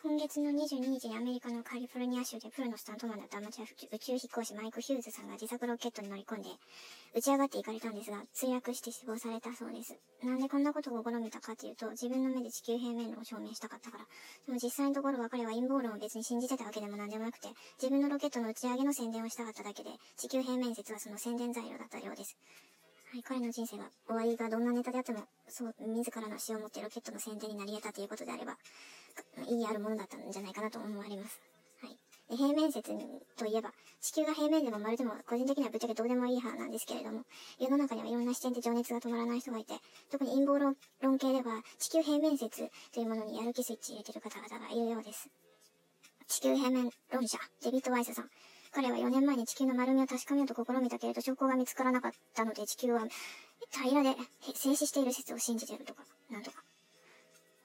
今月の22日にアメリカのカリフォルニア州でプロのスタントマンだったアマチュア宇宙飛行士マイク・ヒューズさんが自作ロケットに乗り込んで、打ち上がっていかれたんですが、墜落して死亡されたそうです。なんでこんなことを試みたかというと、自分の目で地球平面論を証明したかったから。でも実際のところは彼は陰謀論を別に信じてたわけでも何でもなくて、自分のロケットの打ち上げの宣伝をしたかっただけで、地球平面説はその宣伝材料だったようです。はい、彼の人生が、終わりがどんなネタであっても、そう、自らの死を持ってロケットの宣伝になり得たということであれば、意義あるものだったんじゃないかなと思われます。はい。で平面説といえば、地球が平面でも丸でも個人的にはぶっちゃけどうでもいい派なんですけれども、世の中にはいろんな視点で情熱が止まらない人がいて、特に陰謀論論系では、地球平面説というものにやる気スイッチ入れてる方々がいるようです。地球平面論者、デビッド・ワイスさん。彼は4年前に地球の丸みを確かめようと試みたけれど証拠が見つからなかったので地球は平らで静止している説を信じているとか、なんとか。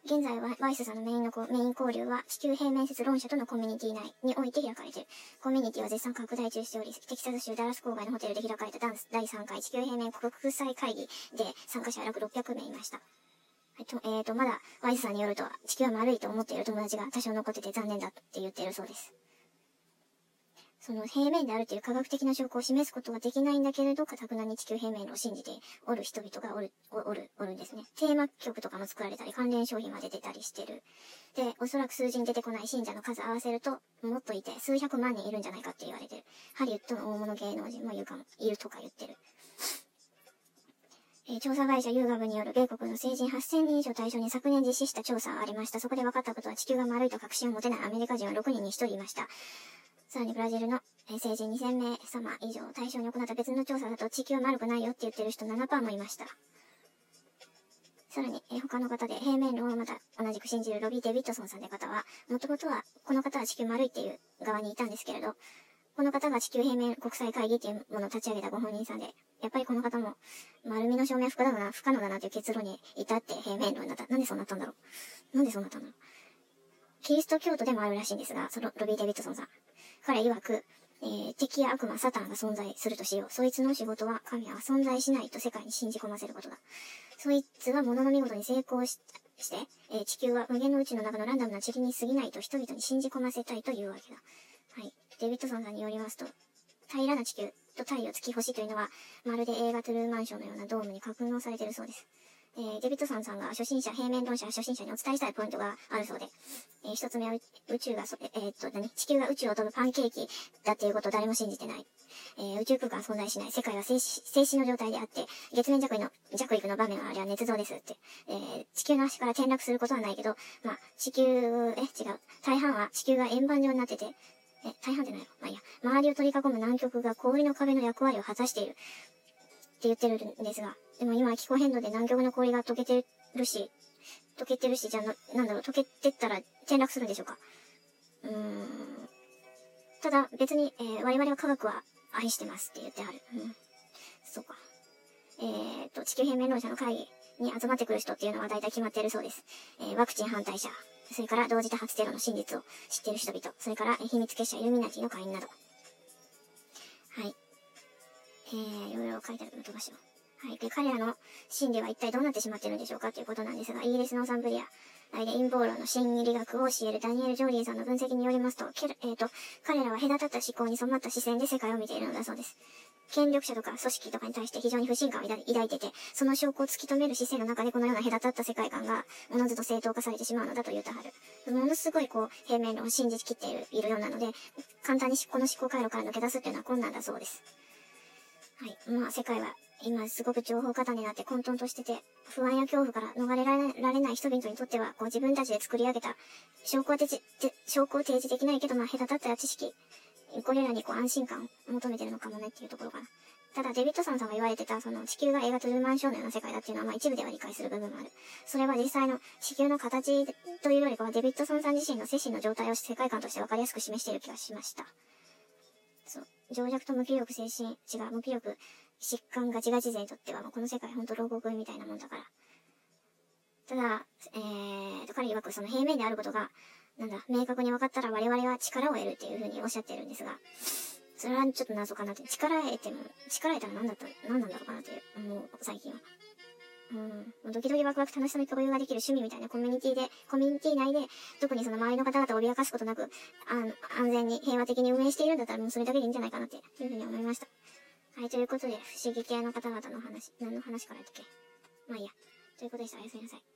現在はワイスさんのメインのメイン交流は地球平面説論者とのコミュニティ内において開かれている。コミュニティは絶賛拡大中しており、テキサス州ダラス郊外のホテルで開かれたダンス第3回地球平面国際会議で参加者は約600名いました。えっと、え、ー、と、まだワイスさんによると地球は丸いと思っている友達が多少残ってて残念だって言っているそうです。その平面であるという科学的な証拠を示すことはできないんだけれど、かたくなに地球平面を信じておる人々がおる、おる、おるんですね。テーマ曲とかも作られたり、関連商品まで出たりしてる。で、おそらく数字に出てこない信者の数合わせると、もっといて、数百万人いるんじゃないかって言われてる。ハリウッドの大物芸能人もいるかも、いるとか言ってる。え、調査会社ユーガブによる米国の成人8000人以上対象に昨年実施した調査がありました。そこで分かったことは地球が丸いと確信を持てないアメリカ人は6人に1人いました。さらにブラジルの成人2000名様以上対象に行った別の調査だと地球は丸くないよって言ってる人7%もいました。さらに、え他の方で平面論をまた同じく信じるロビー・デビッドソンさんという方は、もともとは、この方は地球丸いっていう側にいたんですけれど、この方が地球平面国際会議っていうものを立ち上げたご本人さんで、やっぱりこの方も、丸みの証明は不可能だな、不可能だなという結論に至って平面論だった。なんでそうなったんだろうなんでそうなったんだろうキリスト教徒でもあるらしいんですが、そのロビー・デビッドソンさん。彼曰く、えー、敵や悪魔、サタンが存在するとしよう。そいつの仕事は神は存在しないと世界に信じ込ませることだ。そいつは物の見事に成功しして、えー、地球は無限の宇宙の中のランダムな塵に過ぎないと人々に信じ込ませたいというわけだ。はい。デビッドソンさんによりますと、平らな地球と太陽月星というのは、まるで映画トゥルーマンションのようなドームに格納されているそうです。えー、デビッドソンさんが初心者、平面論者初心者にお伝えしたいポイントがあるそうで、えー、一つ目は宇宙がそ、えー、っと、何？地球が宇宙を飛ぶパンケーキだっていうことを誰も信じてない。えー、宇宙空間は存在しない。世界は静止、静止の状態であって、月面着陸の、着陸の場面はあれは捏造ですって。えー、地球の足から転落することはないけど、まあ、地球、え、違う。大半は地球が円盤状になってて、え、大半ってないの？まあいや。周りを取り囲む南極が氷の壁の役割を果たしている。って言ってるんですが、でも今気候変動で南極の氷が溶けてるし、溶けてるし、じゃあな、なんだろう、溶けてったら転落するんでしょうか。うーん。ただ、別に、えー、我々は科学は愛してますって言ってある。うん。そうか。えー、っと、地球平面論者の会議に集まってくる人っていうのは大体決まっているそうです。えー、ワクチン反対者、それから同時多発テロの真実を知っている人々、それから、え秘密結社イルミナティの会員など。はい。えー、いろいろ書いてあるの飛ばしよう。はい。で、彼らの心理は一体どうなってしまっているんでしょうかということなんですが、イギリスのサンブリア、で陰謀論の心理学を教えるダニエル・ジョーリーさんの分析によりますと、けえーと、彼らは隔たった思考に染まった視線で世界を見ているのだそうです。権力者とか組織とかに対して非常に不信感を抱いてて、その証拠を突き止める姿勢の中でこのような隔たった世界観が、おのずと正当化されてしまうのだと言うたはる。ものすごいこう、平面論を信じきっているようなので、簡単にこの思考回路から抜け出すっていうのは困難だそうです。はい。まあ、世界は今すごく情報過多になって混沌としてて、不安や恐怖から逃れられない人々にとっては、こう自分たちで作り上げた、証拠を提示、証拠を提示できないけど、まあ、隔たった知識、これらにこう安心感を求めてるのかもねっていうところかな。ただ、デビッドソンさんが言われてた、その地球が映画トゥルーマンショーのような世界だっていうのは、まあ一部では理解する部分もある。それは実際の地球の形というよりかは、デビッドソンさん自身の精神の状態を世界観として分かりやすく示している気がしました。そう。情弱と無気力精神、違う、無気力疾患ガチガチ勢にとっては、もうこの世界ほんと牢獄みたいなもんだから。ただ、えーと、彼曰くその平面であることが、なんだ、明確に分かったら我々は力を得るっていうふうにおっしゃってるんですが、それはちょっと謎かなって、力得ても、力得たら何だった、何なんだろうかなっていう、もう最近は。うん、もうドキドキワクワク楽しさの共有ができる趣味みたいなコミュニティで、コミュニティ内で、特にその周りの方々を脅かすことなく、あの安全に平和的に運営しているんだったらもうそれだけでいいんじゃないかなっていうふうに思いました。はい、ということで、不思議系の方々の話、何の話からやったっけまあいいや。ということでした。おやすみなさい。